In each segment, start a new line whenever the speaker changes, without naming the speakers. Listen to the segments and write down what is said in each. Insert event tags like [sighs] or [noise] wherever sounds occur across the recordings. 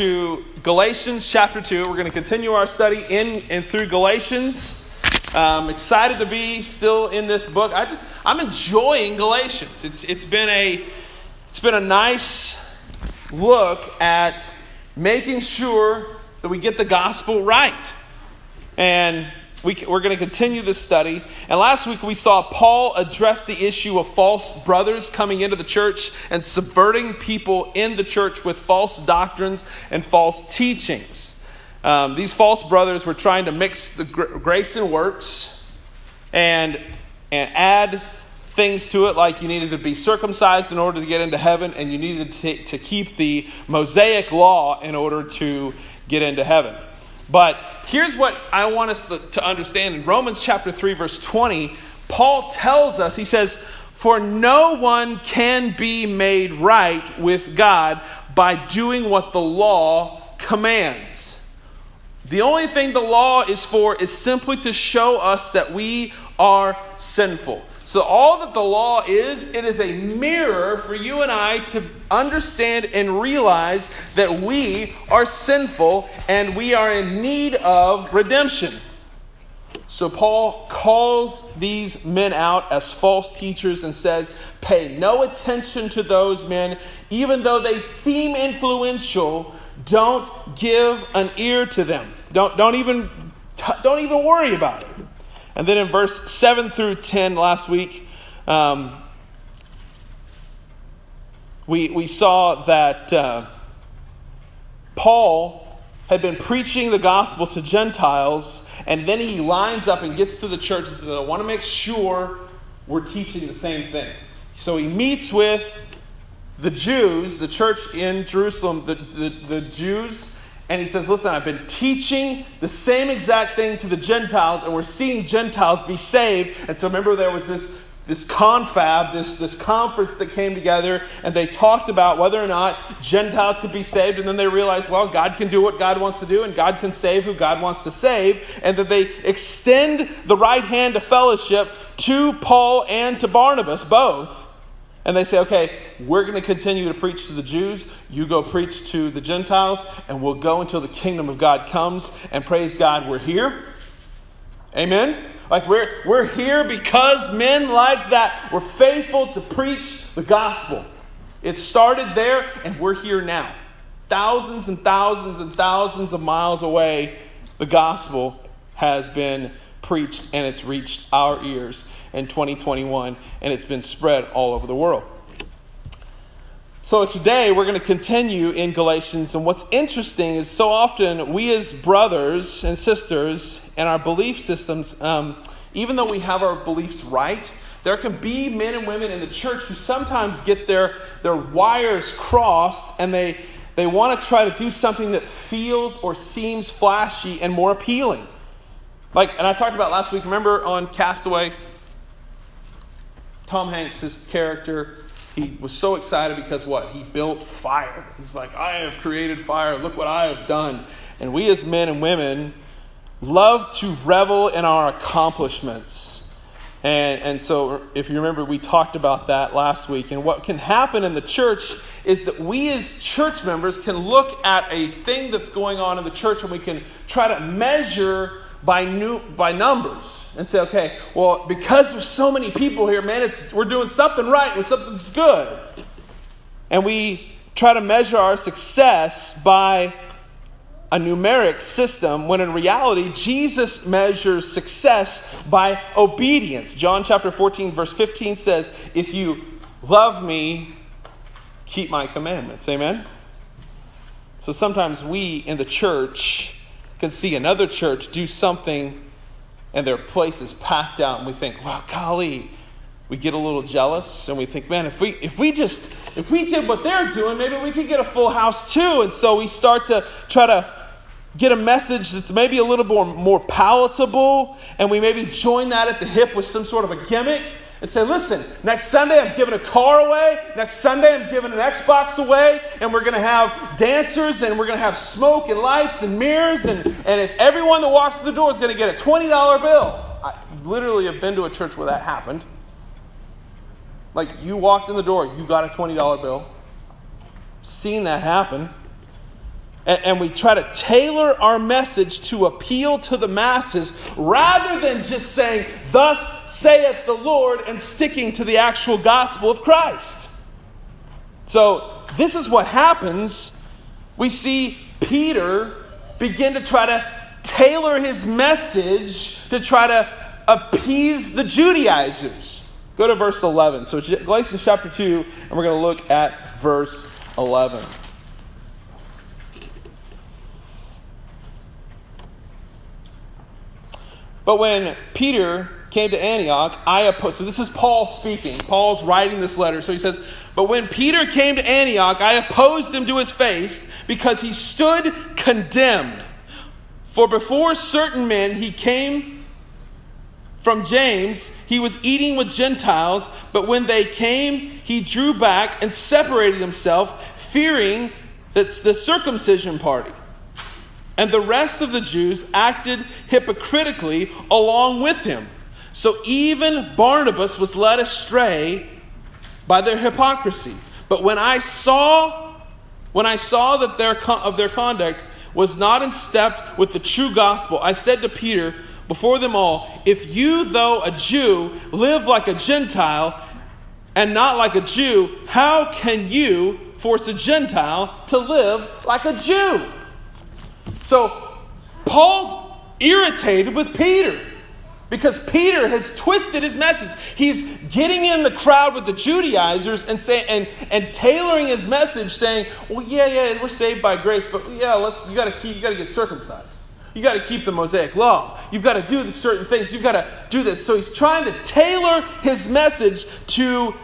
to Galatians chapter 2. We're going to continue our study in and through Galatians. I'm excited to be still in this book. I just I'm enjoying Galatians. It's it's been a it's been a nice look at making sure that we get the gospel right. And we, are going to continue this study. And last week we saw Paul address the issue of false brothers coming into the church and subverting people in the church with false doctrines and false teachings. Um, these false brothers were trying to mix the gr- grace and works and, and add things to it, like you needed to be circumcised in order to get into heaven, and you needed to, to keep the Mosaic law in order to get into heaven. But here's what I want us to, to understand. In Romans chapter 3, verse 20, Paul tells us, he says, For no one can be made right with God by doing what the law commands. The only thing the law is for is simply to show us that we are sinful. So, all that the law is, it is a mirror for you and I to understand and realize that we are sinful and we are in need of redemption. So, Paul calls these men out as false teachers and says, Pay no attention to those men, even though they seem influential. Don't give an ear to them. Don't, don't, even, don't even worry about it. And then in verse 7 through 10 last week, um, we, we saw that uh, Paul had been preaching the gospel to Gentiles, and then he lines up and gets to the church and says, I want to make sure we're teaching the same thing. So he meets with the Jews, the church in Jerusalem, the, the, the Jews, and he says, Listen, I've been teaching the same exact thing to the Gentiles, and we're seeing Gentiles be saved. And so remember, there was this, this confab, this, this conference that came together, and they talked about whether or not Gentiles could be saved. And then they realized, well, God can do what God wants to do, and God can save who God wants to save. And that they extend the right hand of fellowship to Paul and to Barnabas, both. And they say, okay, we're going to continue to preach to the Jews. You go preach to the Gentiles, and we'll go until the kingdom of God comes. And praise God, we're here. Amen? Like we're, we're here because men like that were faithful to preach the gospel. It started there, and we're here now. Thousands and thousands and thousands of miles away, the gospel has been preached and it's reached our ears in 2021 and it's been spread all over the world. So today we're going to continue in Galatians, and what's interesting is so often we as brothers and sisters and our belief systems, um, even though we have our beliefs right, there can be men and women in the church who sometimes get their, their wires crossed and they, they want to try to do something that feels or seems flashy and more appealing. Like, and I talked about last week, remember on Castaway, Tom Hanks, his character, he was so excited because what? He built fire. He's like, I have created fire. Look what I have done. And we as men and women love to revel in our accomplishments. And, and so, if you remember, we talked about that last week. And what can happen in the church is that we as church members can look at a thing that's going on in the church and we can try to measure by new by numbers and say, okay, well, because there's so many people here, man, it's we're doing something right and something's good. And we try to measure our success by a numeric system when in reality Jesus measures success by obedience. John chapter 14 verse 15 says, "If you love me, keep my commandments." Amen. So sometimes we in the church can see another church do something and their place is packed out and we think, well, golly, we get a little jealous and we think, man, if we if we just if we did what they're doing, maybe we could get a full house too. And so we start to try to get a message that's maybe a little more more palatable, and we maybe join that at the hip with some sort of a gimmick and say, listen, next Sunday I'm giving a car away. Next Sunday I'm giving an Xbox away. And we're going to have dancers and we're going to have smoke and lights and mirrors. And, and if everyone that walks through the door is going to get a $20 bill. I literally have been to a church where that happened. Like you walked in the door, you got a $20 bill. Seen that happen. And, we try to tailor our message to appeal to the masses rather than just saying, Thus saith the Lord, and sticking to the actual gospel of Christ. So, this is what happens. We see Peter begin to try to tailor his message to try to appease the Judaizers. Go to verse 11. So, Galatians chapter 2, and we're going to look at verse 11. But when Peter came to Antioch, I opposed. So this is Paul speaking. Paul's writing this letter. So he says, But when Peter came to Antioch, I opposed him to his face because he stood condemned. For before certain men he came from James, he was eating with Gentiles, but when they came, he drew back and separated himself, fearing that the circumcision party and the rest of the Jews acted hypocritically along with him. So even Barnabas was led astray by their hypocrisy. But when I saw when I saw that their of their conduct was not in step with the true gospel, I said to Peter before them all, if you though a Jew live like a Gentile and not like a Jew, how can you force a Gentile to live like a Jew? So Paul's irritated with Peter because Peter has twisted his message. He's getting in the crowd with the Judaizers and saying and, and tailoring his message, saying, "Well, yeah, yeah, we're saved by grace, but yeah, let's you got to keep you got to get circumcised. You got to keep the Mosaic law. You've got to do the certain things. You've got to do this." So he's trying to tailor his message to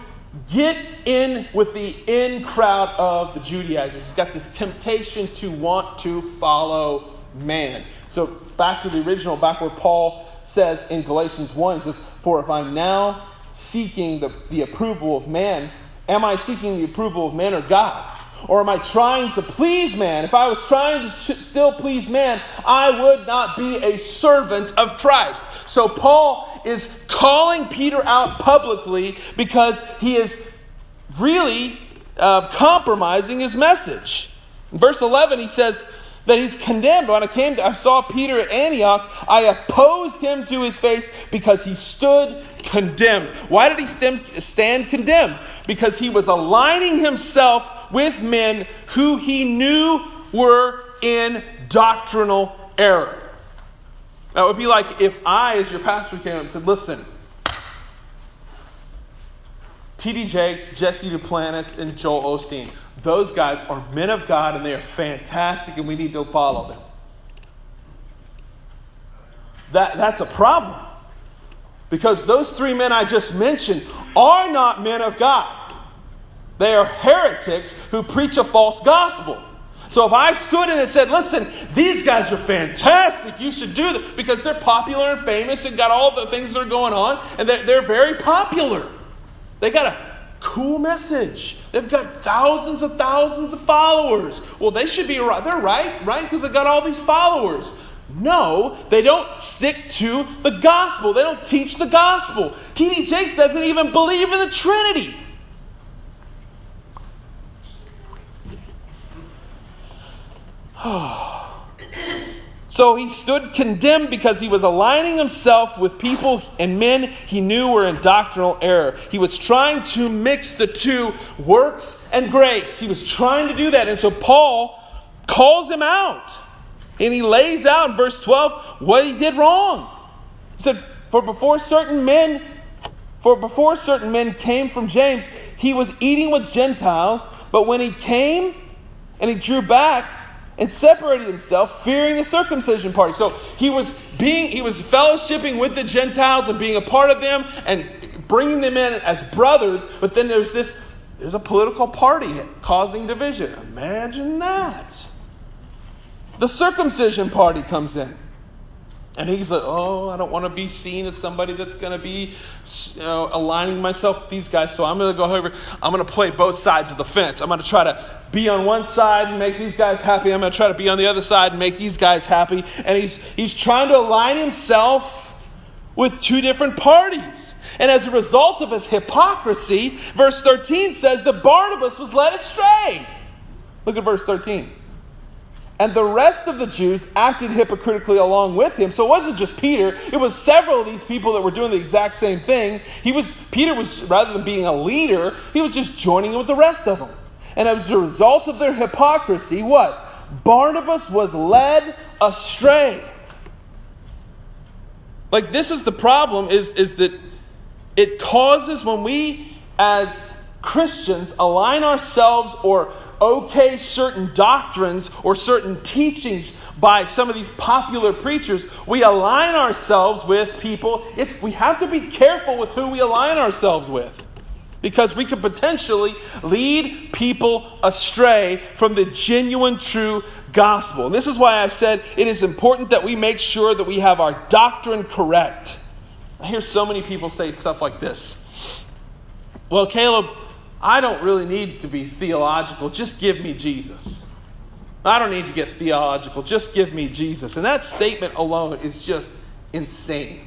get in with the in crowd of the Judaizers. He's got this temptation to want to follow man. So back to the original, back where Paul says in Galatians 1, he says, For if I'm now seeking the, the approval of man, am I seeking the approval of man or God? Or am I trying to please man? If I was trying to still please man, I would not be a servant of Christ. So Paul is calling Peter out publicly because he is really uh, compromising his message. In verse 11, he says that he's condemned. When I came, to, I saw Peter at Antioch. I opposed him to his face because he stood condemned. Why did he stand condemned? Because he was aligning himself with men who he knew were in doctrinal error. That would be like if I, as your pastor, came up and said, Listen, T.D. Jakes, Jesse Duplantis, and Joel Osteen, those guys are men of God and they are fantastic and we need to follow them. That, that's a problem. Because those three men I just mentioned are not men of God. They are heretics who preach a false gospel. So if I stood in and said, listen, these guys are fantastic, you should do them because they're popular and famous and got all the things that are going on, and they're, they're very popular. They got a cool message. They've got thousands of thousands of followers. Well, they should be right. They're right, right? Because they got all these followers. No, they don't stick to the gospel. They don't teach the gospel. T.D. Jakes doesn't even believe in the Trinity. [sighs] so he stood condemned because he was aligning himself with people and men he knew were in doctrinal error. He was trying to mix the two, works and grace. He was trying to do that. And so Paul calls him out. And he lays out in verse 12 what he did wrong. He said, For before certain men, for before certain men came from James, he was eating with Gentiles, but when he came and he drew back, and separated himself, fearing the circumcision party. So he was being, he was fellowshipping with the Gentiles and being a part of them and bringing them in as brothers. But then there's this, there's a political party causing division. Imagine that. The circumcision party comes in. And he's like, oh, I don't want to be seen as somebody that's going to be you know, aligning myself with these guys. So I'm going to go over, I'm going to play both sides of the fence. I'm going to try to be on one side and make these guys happy. I'm going to try to be on the other side and make these guys happy. And he's, he's trying to align himself with two different parties. And as a result of his hypocrisy, verse 13 says that Barnabas was led astray. Look at verse 13. And the rest of the Jews acted hypocritically along with him. So it wasn't just Peter, it was several of these people that were doing the exact same thing. He was Peter was rather than being a leader, he was just joining in with the rest of them. And as a result of their hypocrisy, what? Barnabas was led astray. Like this is the problem is is that it causes when we as Christians align ourselves or okay certain doctrines or certain teachings by some of these popular preachers, we align ourselves with people. It's, we have to be careful with who we align ourselves with because we could potentially lead people astray from the genuine, true gospel. And this is why I said it is important that we make sure that we have our doctrine correct. I hear so many people say stuff like this Well, Caleb, I don't really need to be theological. Just give me Jesus. I don't need to get theological. Just give me Jesus. And that statement alone is just insane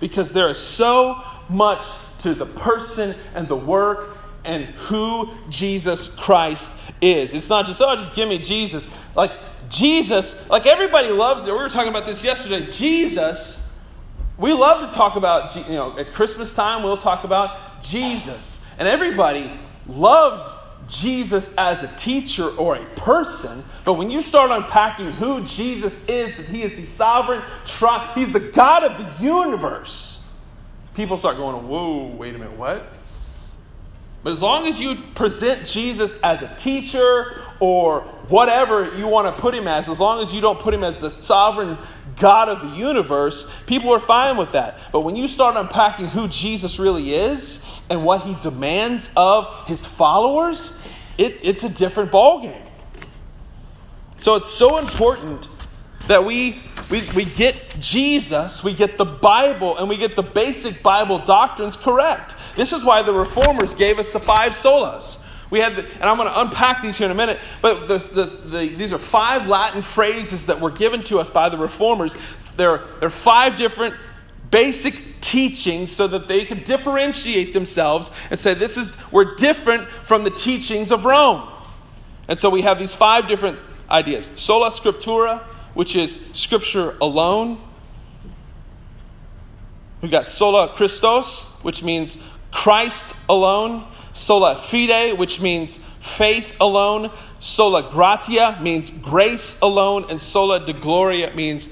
because there is so much to the person and the work and who Jesus Christ is. It's not just, oh, just give me Jesus. Like, Jesus, like everybody loves it. We were talking about this yesterday. Jesus, we love to talk about, you know, at Christmas time, we'll talk about Jesus. And everybody loves Jesus as a teacher or a person, but when you start unpacking who Jesus is, that he is the sovereign, tri- he's the God of the universe, people start going, whoa, wait a minute, what? But as long as you present Jesus as a teacher or whatever you want to put him as, as long as you don't put him as the sovereign God of the universe, people are fine with that. But when you start unpacking who Jesus really is, and what he demands of his followers, it, it's a different ballgame. So it's so important that we, we, we get Jesus, we get the Bible, and we get the basic Bible doctrines correct. This is why the reformers gave us the five solas. We had, and I'm going to unpack these here in a minute, but the, the, the, these are five Latin phrases that were given to us by the reformers. There are five different basic teachings so that they could differentiate themselves and say, this is, we're different from the teachings of Rome. And so we have these five different ideas sola scriptura, which is scripture alone. We've got sola Christos, which means Christ alone. Sola fide, which means faith alone. Sola gratia means grace alone. And soli Deo gloria means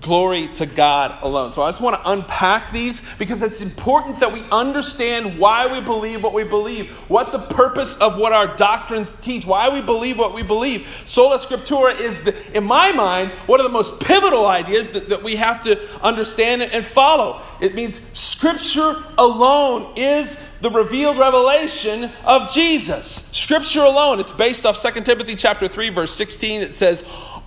Glory to God alone. So I just want to unpack these because it's important that we understand why we believe what we believe, what the purpose of what our doctrines teach, why we believe what we believe. Sola Scriptura is, the, in my mind, one of the most pivotal ideas that, that we have to understand and follow. It means Scripture alone is the revealed revelation of Jesus. Scripture alone. It's based off 2 Timothy chapter 3, verse 16. It says,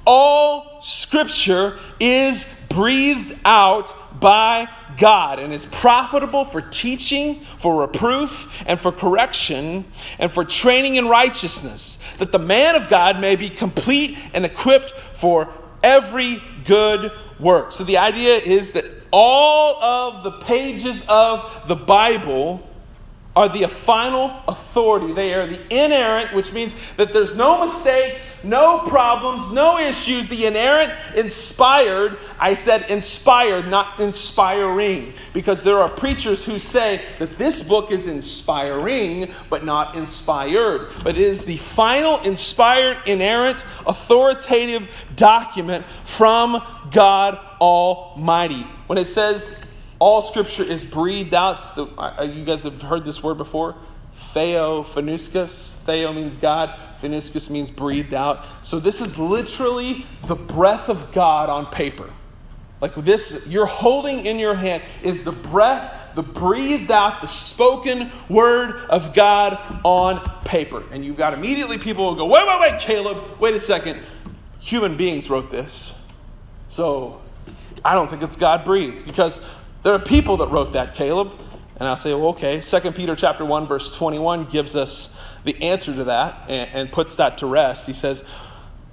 all scripture is breathed out by God and is profitable for teaching, for reproof, and for correction, and for training in righteousness, that the man of God may be complete and equipped for every good work. So the idea is that all of the pages of the Bible are the final authority. They are the inerrant, which means that there's no mistakes, no problems, no issues. The inerrant, inspired, I said inspired, not inspiring, because there are preachers who say that this book is inspiring, but not inspired. But it is the final, inspired, inerrant, authoritative document from God Almighty. When it says all scripture is breathed out. You guys have heard this word before? Theopneustos. Theo means God. Pneustos means breathed out. So this is literally the breath of God on paper. Like this, you're holding in your hand is the breath, the breathed out, the spoken word of God on paper. And you've got immediately people will go, wait, wait, wait, Caleb, wait a second. Human beings wrote this. So I don't think it's God breathed because there are people that wrote that, Caleb. And I'll say, well, okay. 2 Peter chapter 1, verse 21 gives us the answer to that and, and puts that to rest. He says,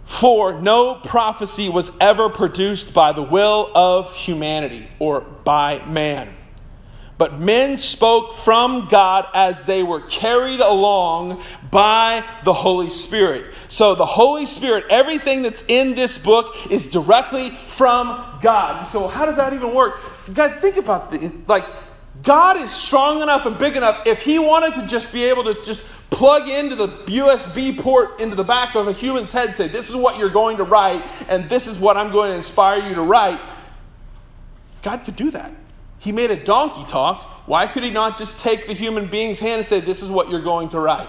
For no prophecy was ever produced by the will of humanity or by man, but men spoke from God as they were carried along by the Holy Spirit. So, the Holy Spirit, everything that's in this book is directly from God. So, how does that even work? Guys, think about it. Like, God is strong enough and big enough if He wanted to just be able to just plug into the USB port into the back of a human's head, say, This is what you're going to write, and this is what I'm going to inspire you to write. God could do that. He made a donkey talk. Why could he not just take the human being's hand and say, This is what you're going to write?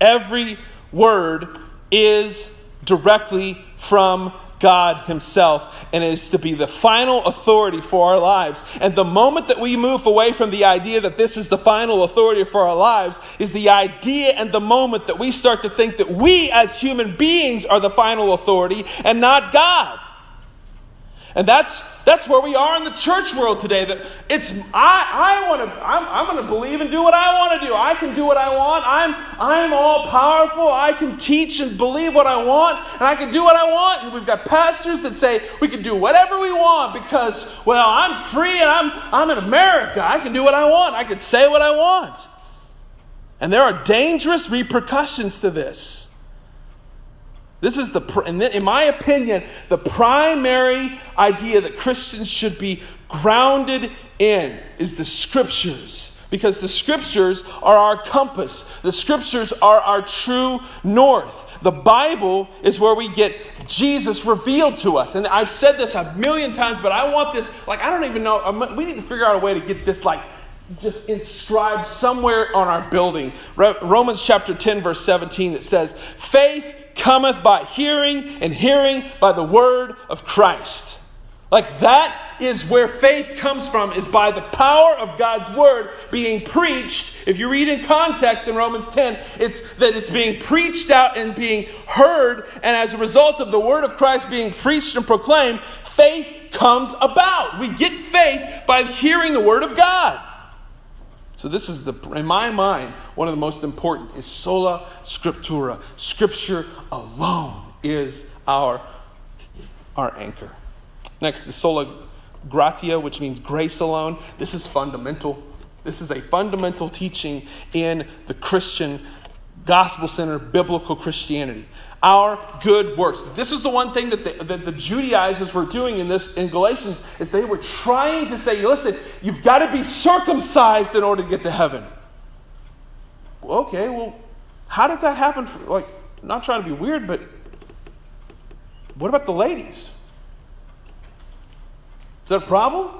Every word is directly from God Himself, and it is to be the final authority for our lives. And the moment that we move away from the idea that this is the final authority for our lives, is the idea and the moment that we start to think that we as human beings are the final authority and not God. And that's, that's where we are in the church world today. That it's, I, I want to, I'm, I'm going to believe and do what I want to do. I can do what I want. I'm, I'm all powerful. I can teach and believe what I want, and I can do what I want. And we've got pastors that say we can do whatever we want because, well, I'm free and I'm, I'm in America. I can do what I want. I can say what I want. And there are dangerous repercussions to this. This is the, in my opinion, the primary idea that Christians should be grounded in is the scriptures. Because the scriptures are our compass, the scriptures are our true north. The Bible is where we get Jesus revealed to us. And I've said this a million times, but I want this, like, I don't even know. We need to figure out a way to get this, like, just inscribed somewhere on our building. Romans chapter 10, verse 17, it says, Faith cometh by hearing, and hearing by the word of Christ. Like that is where faith comes from, is by the power of God's word being preached. If you read in context in Romans 10, it's that it's being preached out and being heard, and as a result of the word of Christ being preached and proclaimed, faith comes about. We get faith by hearing the word of God. So this is the in my mind one of the most important is sola scriptura. Scripture alone is our our anchor. Next is sola gratia, which means grace alone. This is fundamental. This is a fundamental teaching in the Christian gospel centered biblical Christianity our good works. This is the one thing that the, that the Judaizers were doing in this in Galatians is they were trying to say, listen, you've got to be circumcised in order to get to heaven. okay, well, how did that happen? For, like, not trying to be weird, but what about the ladies? Is that a problem?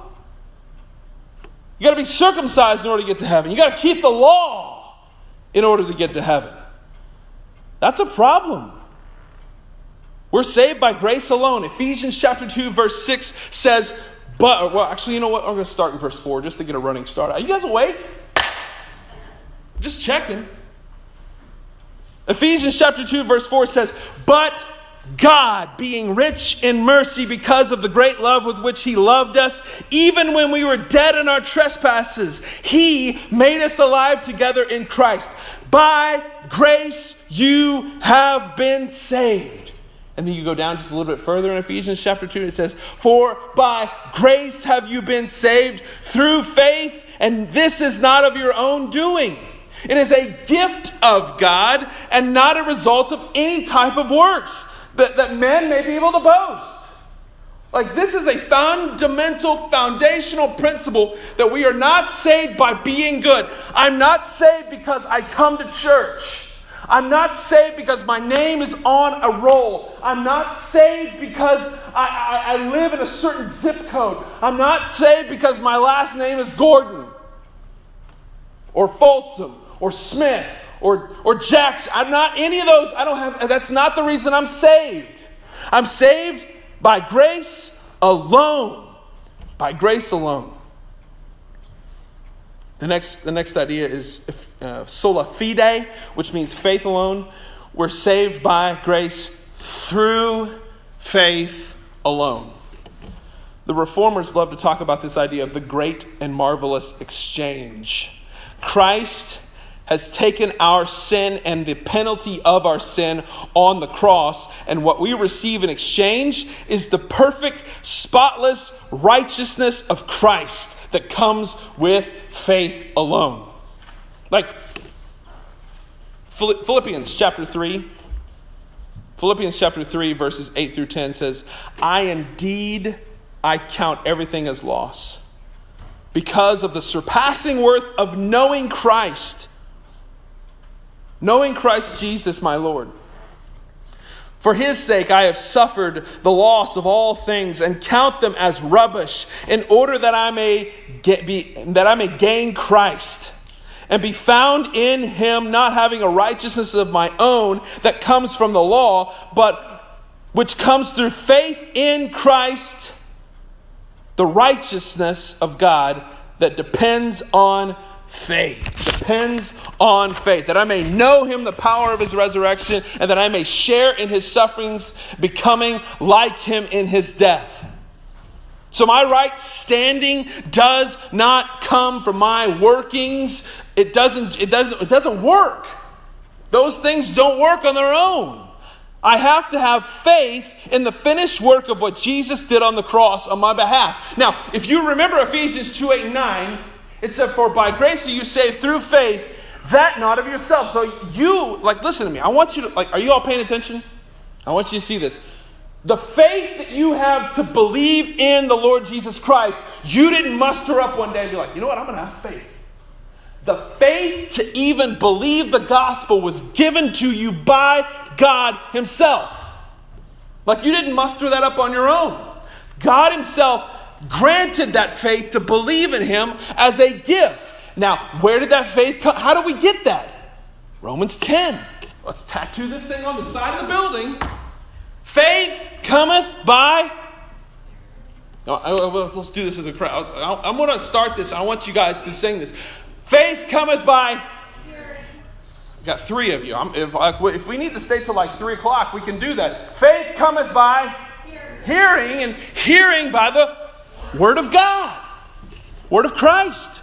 You got to be circumcised in order to get to heaven. You got to keep the law in order to get to heaven. That's a problem. We're saved by grace alone. Ephesians chapter 2, verse 6 says, but, well, actually, you know what? I'm going to start in verse 4 just to get a running start. Are you guys awake? Just checking. Ephesians chapter 2, verse 4 says, But God, being rich in mercy because of the great love with which He loved us, even when we were dead in our trespasses, He made us alive together in Christ. By grace you have been saved and then you go down just a little bit further in Ephesians chapter 2, and it says, For by grace have you been saved through faith, and this is not of your own doing. It is a gift of God and not a result of any type of works that, that men may be able to boast. Like, this is a fundamental, foundational principle that we are not saved by being good. I'm not saved because I come to church. I'm not saved because my name is on a roll. I'm not saved because I, I, I, live in a certain zip code. I'm not saved because my last name is Gordon or Folsom or Smith or, or Jackson. I'm not any of those. I don't have, that's not the reason I'm saved. I'm saved by grace alone. By grace alone. The next, the next idea is uh, sola fide, which means faith alone. We're saved by grace through faith alone. The reformers love to talk about this idea of the great and marvelous exchange. Christ has taken our sin and the penalty of our sin on the cross. And what we receive in exchange is the perfect, spotless righteousness of Christ that comes with faith alone. Like Philippians chapter 3. Philippians chapter 3, verses 8 through 10 says, I indeed I count everything as loss because of the surpassing worth of knowing Christ knowing Christ Jesus my Lord. For his sake I have suffered the loss of all things and count them as rubbish in order that I may get, be, that I may gain Christ and be found in him not having a righteousness of my own that comes from the law but which comes through faith in Christ the righteousness of God that depends on faith. Depends on faith. That I may know him, the power of his resurrection, and that I may share in his sufferings, becoming like him in his death. So my right standing does not come from my workings. It doesn't, it doesn't, it doesn't work. Those things don't work on their own. I have to have faith in the finished work of what Jesus did on the cross on my behalf. Now, if you remember Ephesians 2 8 9, it said, For by grace are you saved through faith, that not of yourself. So you, like, listen to me. I want you to, like, are you all paying attention? I want you to see this. The faith that you have to believe in the Lord Jesus Christ, you didn't muster up one day and be like, you know what, I'm going to have faith. The faith to even believe the gospel was given to you by God Himself. Like you didn't muster that up on your own. God Himself granted that faith to believe in him as a gift. Now, where did that faith come? How do we get that? Romans 10. Let's tattoo this thing on the side of the building. Faith cometh by. Let's do this as a crowd. I'm going to start this. I want you guys to sing this. Faith cometh by. I've Got three of you. If, if we need to stay till like three o'clock, we can do that. Faith cometh by hearing, hearing and hearing by the Word of God, Word of Christ.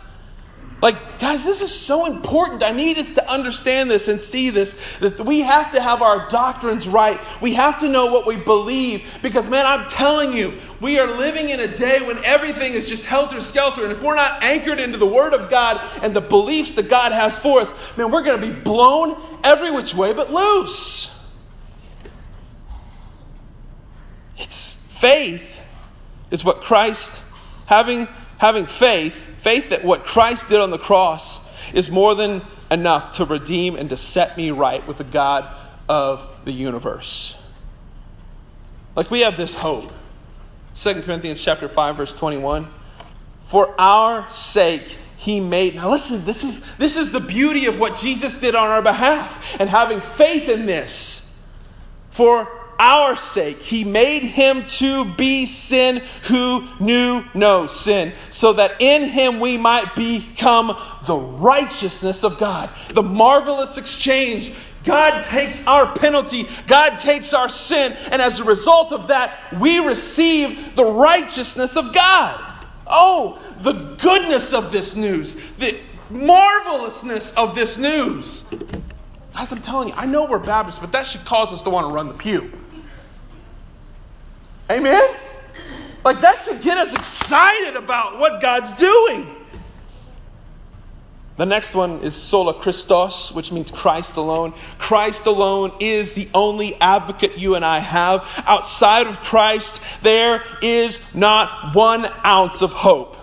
Like, guys, this is so important. I need us to understand this and see this that we have to have our doctrines right. We have to know what we believe because, man, I'm telling you, we are living in a day when everything is just helter skelter. And if we're not anchored into the Word of God and the beliefs that God has for us, man, we're going to be blown every which way but loose. It's faith is what Christ, having, having faith, faith that what Christ did on the cross is more than enough to redeem and to set me right with the God of the universe. Like we have this hope. 2 Corinthians chapter 5 verse 21. For our sake he made now listen this is this is the beauty of what Jesus did on our behalf and having faith in this. For our sake. He made him to be sin who knew no sin, so that in him we might become the righteousness of God. The marvelous exchange. God takes our penalty, God takes our sin, and as a result of that, we receive the righteousness of God. Oh, the goodness of this news, the marvelousness of this news. As I'm telling you, I know we're Baptists, but that should cause us to want to run the pew. Amen? Like that should get us excited about what God's doing. The next one is sola Christos, which means Christ alone. Christ alone is the only advocate you and I have. Outside of Christ, there is not one ounce of hope.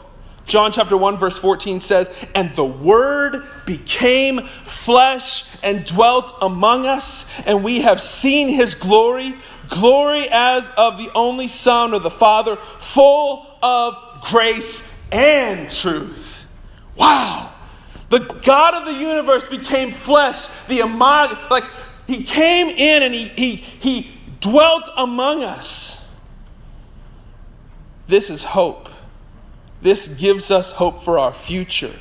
John chapter 1 verse 14 says, "And the word became flesh and dwelt among us, and we have seen his glory, glory as of the only Son of the Father, full of grace and truth. Wow. The God of the universe became flesh, the Imag, like he came in and he, he, he dwelt among us. This is hope. This gives us hope for our future.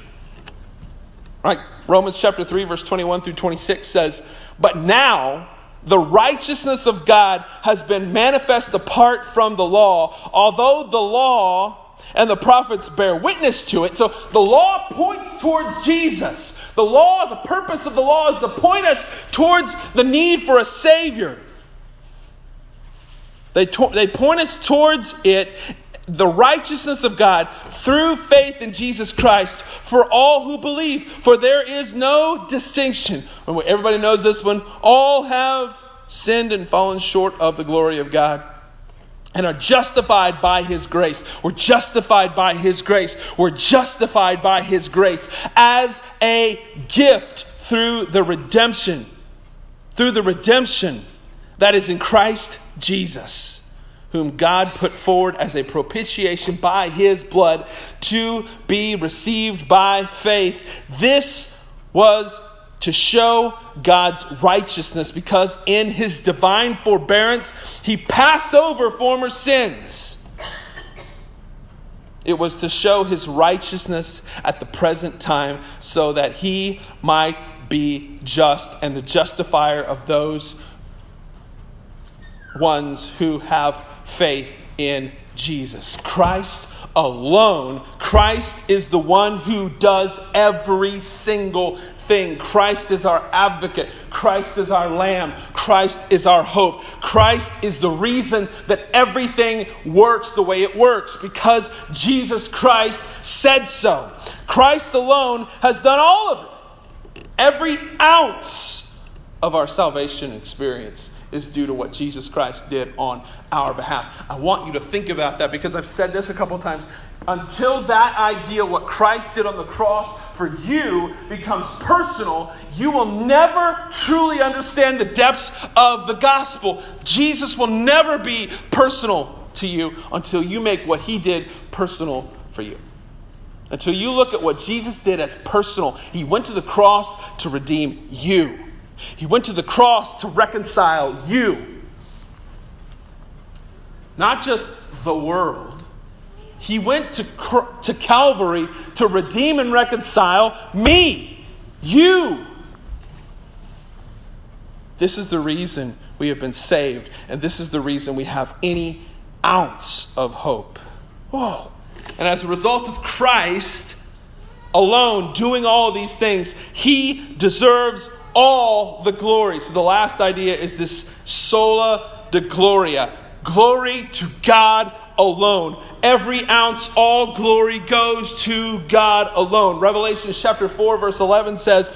Right? Romans chapter 3, verse 21 through 26 says, But now, the righteousness of God has been manifest apart from the law, although the law and the prophets bear witness to it. So the law points towards Jesus. The law, the purpose of the law is to point us towards the need for a Savior. They, to- they point us towards it, the righteousness of God through faith in Jesus Christ for all who believe. For there is no distinction. Everybody knows this one. All have sinned and fallen short of the glory of God and are justified by His grace. We're justified by His grace. We're justified by His grace as a gift through the redemption, through the redemption that is in Christ Jesus whom God put forward as a propitiation by his blood to be received by faith. This was to show God's righteousness because in his divine forbearance, he passed over former sins. It was to show his righteousness at the present time so that he might be just and the justifier of those ones who have faith in Jesus. Christ alone. Christ is the one who does every single thing. Christ is our advocate. Christ is our lamb. Christ is our hope. Christ is the reason that everything works the way it works because Jesus Christ said so. Christ alone has done all of it. Every ounce of our salvation experience is due to what Jesus Christ did on our behalf. I want you to think about that because I've said this a couple times. Until that idea, what Christ did on the cross for you, becomes personal, you will never truly understand the depths of the gospel. Jesus will never be personal to you until you make what he did personal for you. Until you look at what Jesus did as personal. He went to the cross to redeem you. He went to the cross to reconcile you. Not just the world. He went to, to Calvary to redeem and reconcile me, you. This is the reason we have been saved, and this is the reason we have any ounce of hope. Whoa. And as a result of Christ alone doing all these things, he deserves all the glory. So the last idea is this soli Deo gloria. Glory to God alone. Every ounce, all glory goes to God alone. Revelation chapter 4, verse 11 says,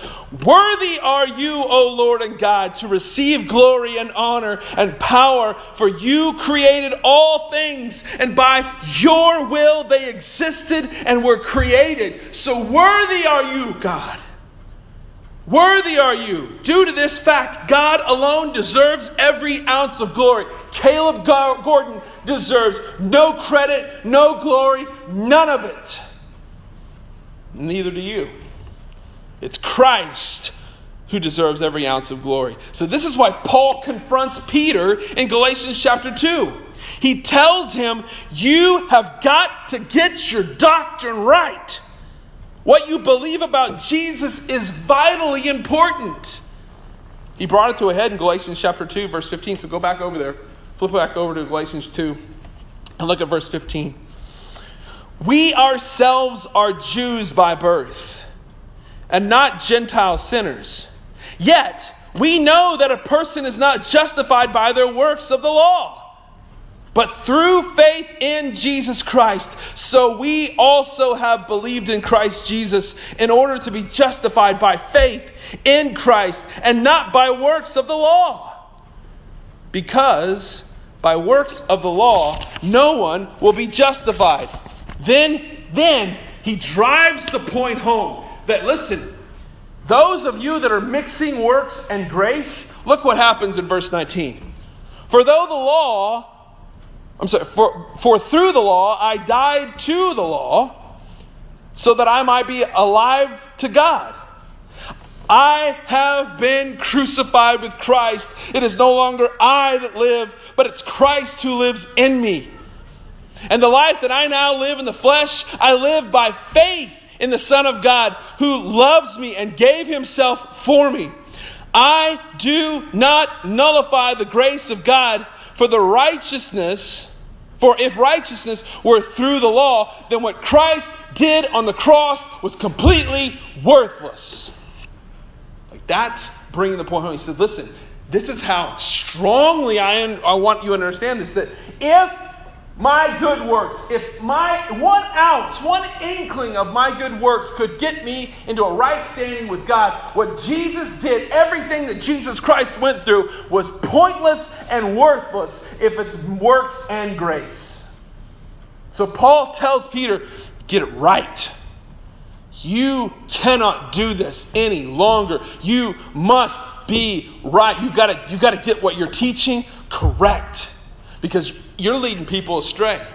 Worthy are you, O Lord and God, to receive glory and honor and power, for you created all things, and by your will they existed and were created. So worthy are you, God. Worthy are you. Due to this fact, God alone deserves every ounce of glory. Caleb Gordon deserves no credit, no glory, none of it. Neither do you. It's Christ who deserves every ounce of glory. So, this is why Paul confronts Peter in Galatians chapter 2. He tells him, You have got to get your doctrine right. What you believe about Jesus is vitally important. He brought it to a head in Galatians chapter 2, verse 15. So go back over there. Flip back over to Galatians 2 and look at verse 15. We ourselves are Jews by birth and not Gentile sinners. Yet, we know that a person is not justified by their works of the law but through faith in Jesus Christ. So we also have believed in Christ Jesus in order to be justified by faith in Christ and not by works of the law. Because by works of the law, no one will be justified. Then, then he drives the point home that listen, those of you that are mixing works and grace, look what happens in verse 19. For though the law I'm sorry, for, for through the law I died to the law so that I might be alive to God. I have been crucified with Christ. It is no longer I that live, but it's Christ who lives in me. And the life that I now live in the flesh, I live by faith in the Son of God who loves me and gave himself for me. I do not nullify the grace of God for the righteousness For if righteousness were through the law, then what Christ did on the cross was completely worthless. Like that's bringing the point home. He said, listen, this is how strongly I, I want you to understand this that if my good works, if my one ounce, one inkling of my good works could get me into a right standing with God, what Jesus did, everything that Jesus Christ went through, was pointless and worthless if it's works and grace. So Paul tells Peter, get it right. You cannot do this any longer. You must be right. You've got to, you've got to get what you're teaching correct because you're leading people astray.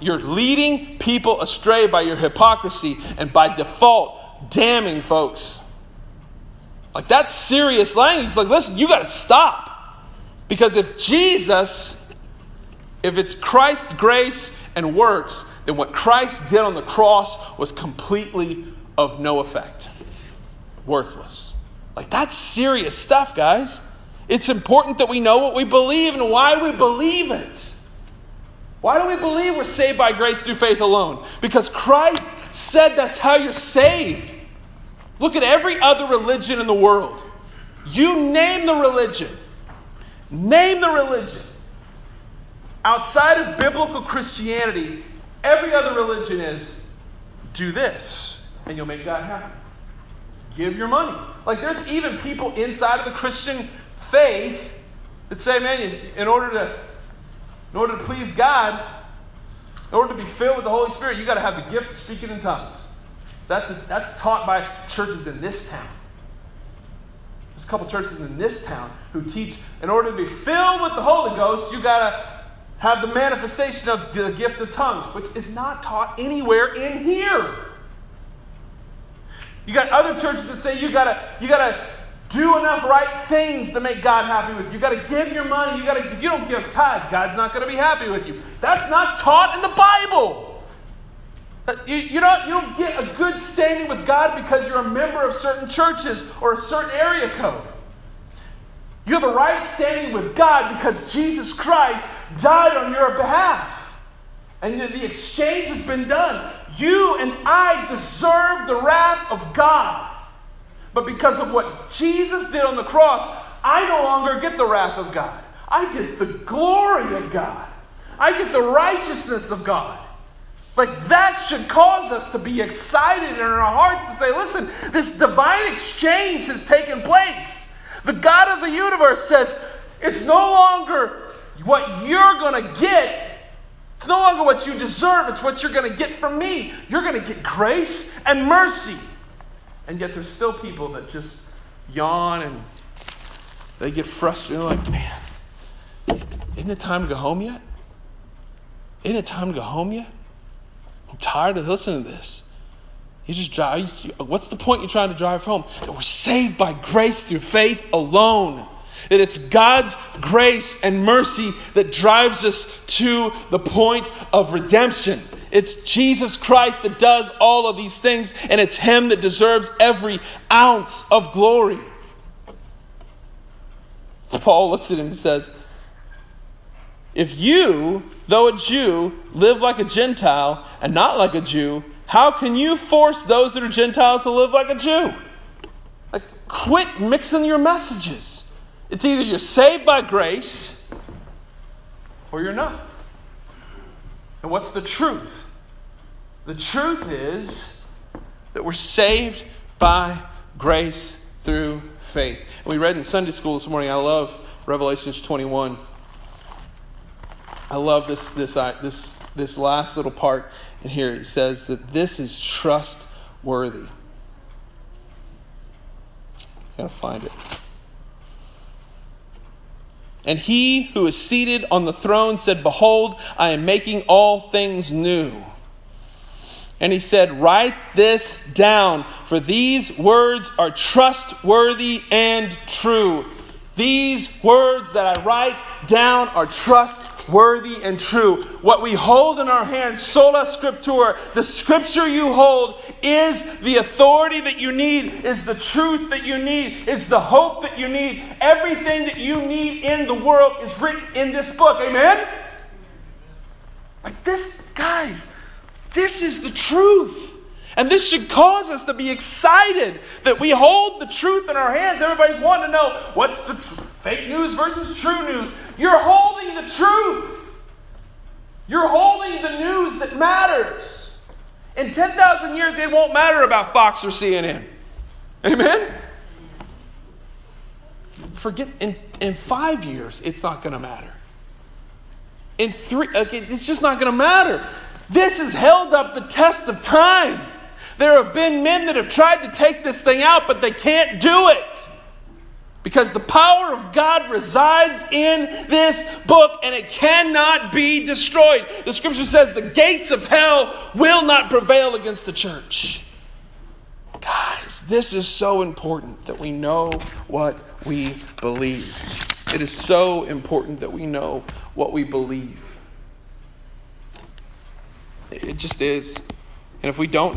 You're leading people astray by your hypocrisy and by default damning folks. Like that's serious language. Like, listen, you got to stop. Because if Jesus, if it's Christ's grace and works, then what Christ did on the cross was completely of no effect, worthless. Like that's serious stuff, guys. It's important that we know what we believe and why we believe it. Why do we believe we're saved by grace through faith alone? Because Christ said that's how you're saved. Look at every other religion in the world. You name the religion. Name the religion. Outside of biblical Christianity, every other religion is do this and you'll make God happy. Give your money. Like there's even people inside of the Christian faith that say, man, in order to in order to please God, in order to be filled with the Holy Spirit, you got to have the gift of speaking in tongues. That's, that's taught by churches in this town. There's a couple churches in this town who teach in order to be filled with the Holy Ghost, you got to have the manifestation of the gift of tongues, which is not taught anywhere in here. You got other churches that say you gotta you gotta do enough right things to make God happy with you. You got to give your money. You got to. If you don't give tithe, God's not going to be happy with you. That's not taught in the Bible. You, you, don't, you don't get a good standing with God because you're a member of certain churches or a certain area code. You have a right standing with God because Jesus Christ died on your behalf. And the exchange has been done. You and I deserve the wrath of God. But because of what Jesus did on the cross, I no longer get the wrath of God. I get the glory of God. I get the righteousness of God. Like that should cause us to be excited in our hearts to say, listen, this divine exchange has taken place. The God of the universe says, it's no longer what you're going to get. It's no longer what you deserve. It's what you're going to get from me. You're going to get grace and mercy. And yet there's still people that just yawn and they get frustrated. They're like, man, isn't it time to go home yet? Isn't it time to go home yet? I'm tired of listening to this. You just drive. What's the point you're trying to drive home? That we're saved by grace through faith alone. That it's God's grace and mercy that drives us to the point of redemption. It's Jesus Christ that does all of these things, and it's Him that deserves every ounce of glory. So Paul looks at him and says, If you, though a Jew, live like a Gentile and not like a Jew, how can you force those that are Gentiles to live like a Jew? Like, quit mixing your messages. It's either you're saved by grace or you're not. And what's the truth? The truth is that we're saved by grace through faith. And we read in Sunday school this morning, I love Revelations 21. I love this, this, uh, this, this last little part in here. It says that this is trustworthy. Gotta find it. And he who is seated on the throne said, Behold, I am making all things new. And he said, Write this down, for these words are trustworthy and true. These words that I write down are trustworthy and true. What we hold in our hands, sola scriptura, the scripture you hold, is the authority that you need, is the truth that you need, is the hope that you need. Everything that you need in the world is written in this book. Amen? Like this, guys, this is the truth. And this should cause us to be excited that we hold the truth in our hands. Everybody's wanting to know what's the tr- fake news versus true news. You're holding the truth. You're holding the news that matters. In 10,000 years, it won't matter about Fox or CNN. Amen? Forget, in, in five years, it's not going to matter. In three, okay, it's just not going to matter. This has held up the test of time. There have been men that have tried to take this thing out, but they can't do it. Because the power of God resides in this book and it cannot be destroyed. The scripture says the gates of hell will not prevail against the church. Guys, this is so important that we know what we believe. It is so important that we know what we believe. It just is. And if we don't know,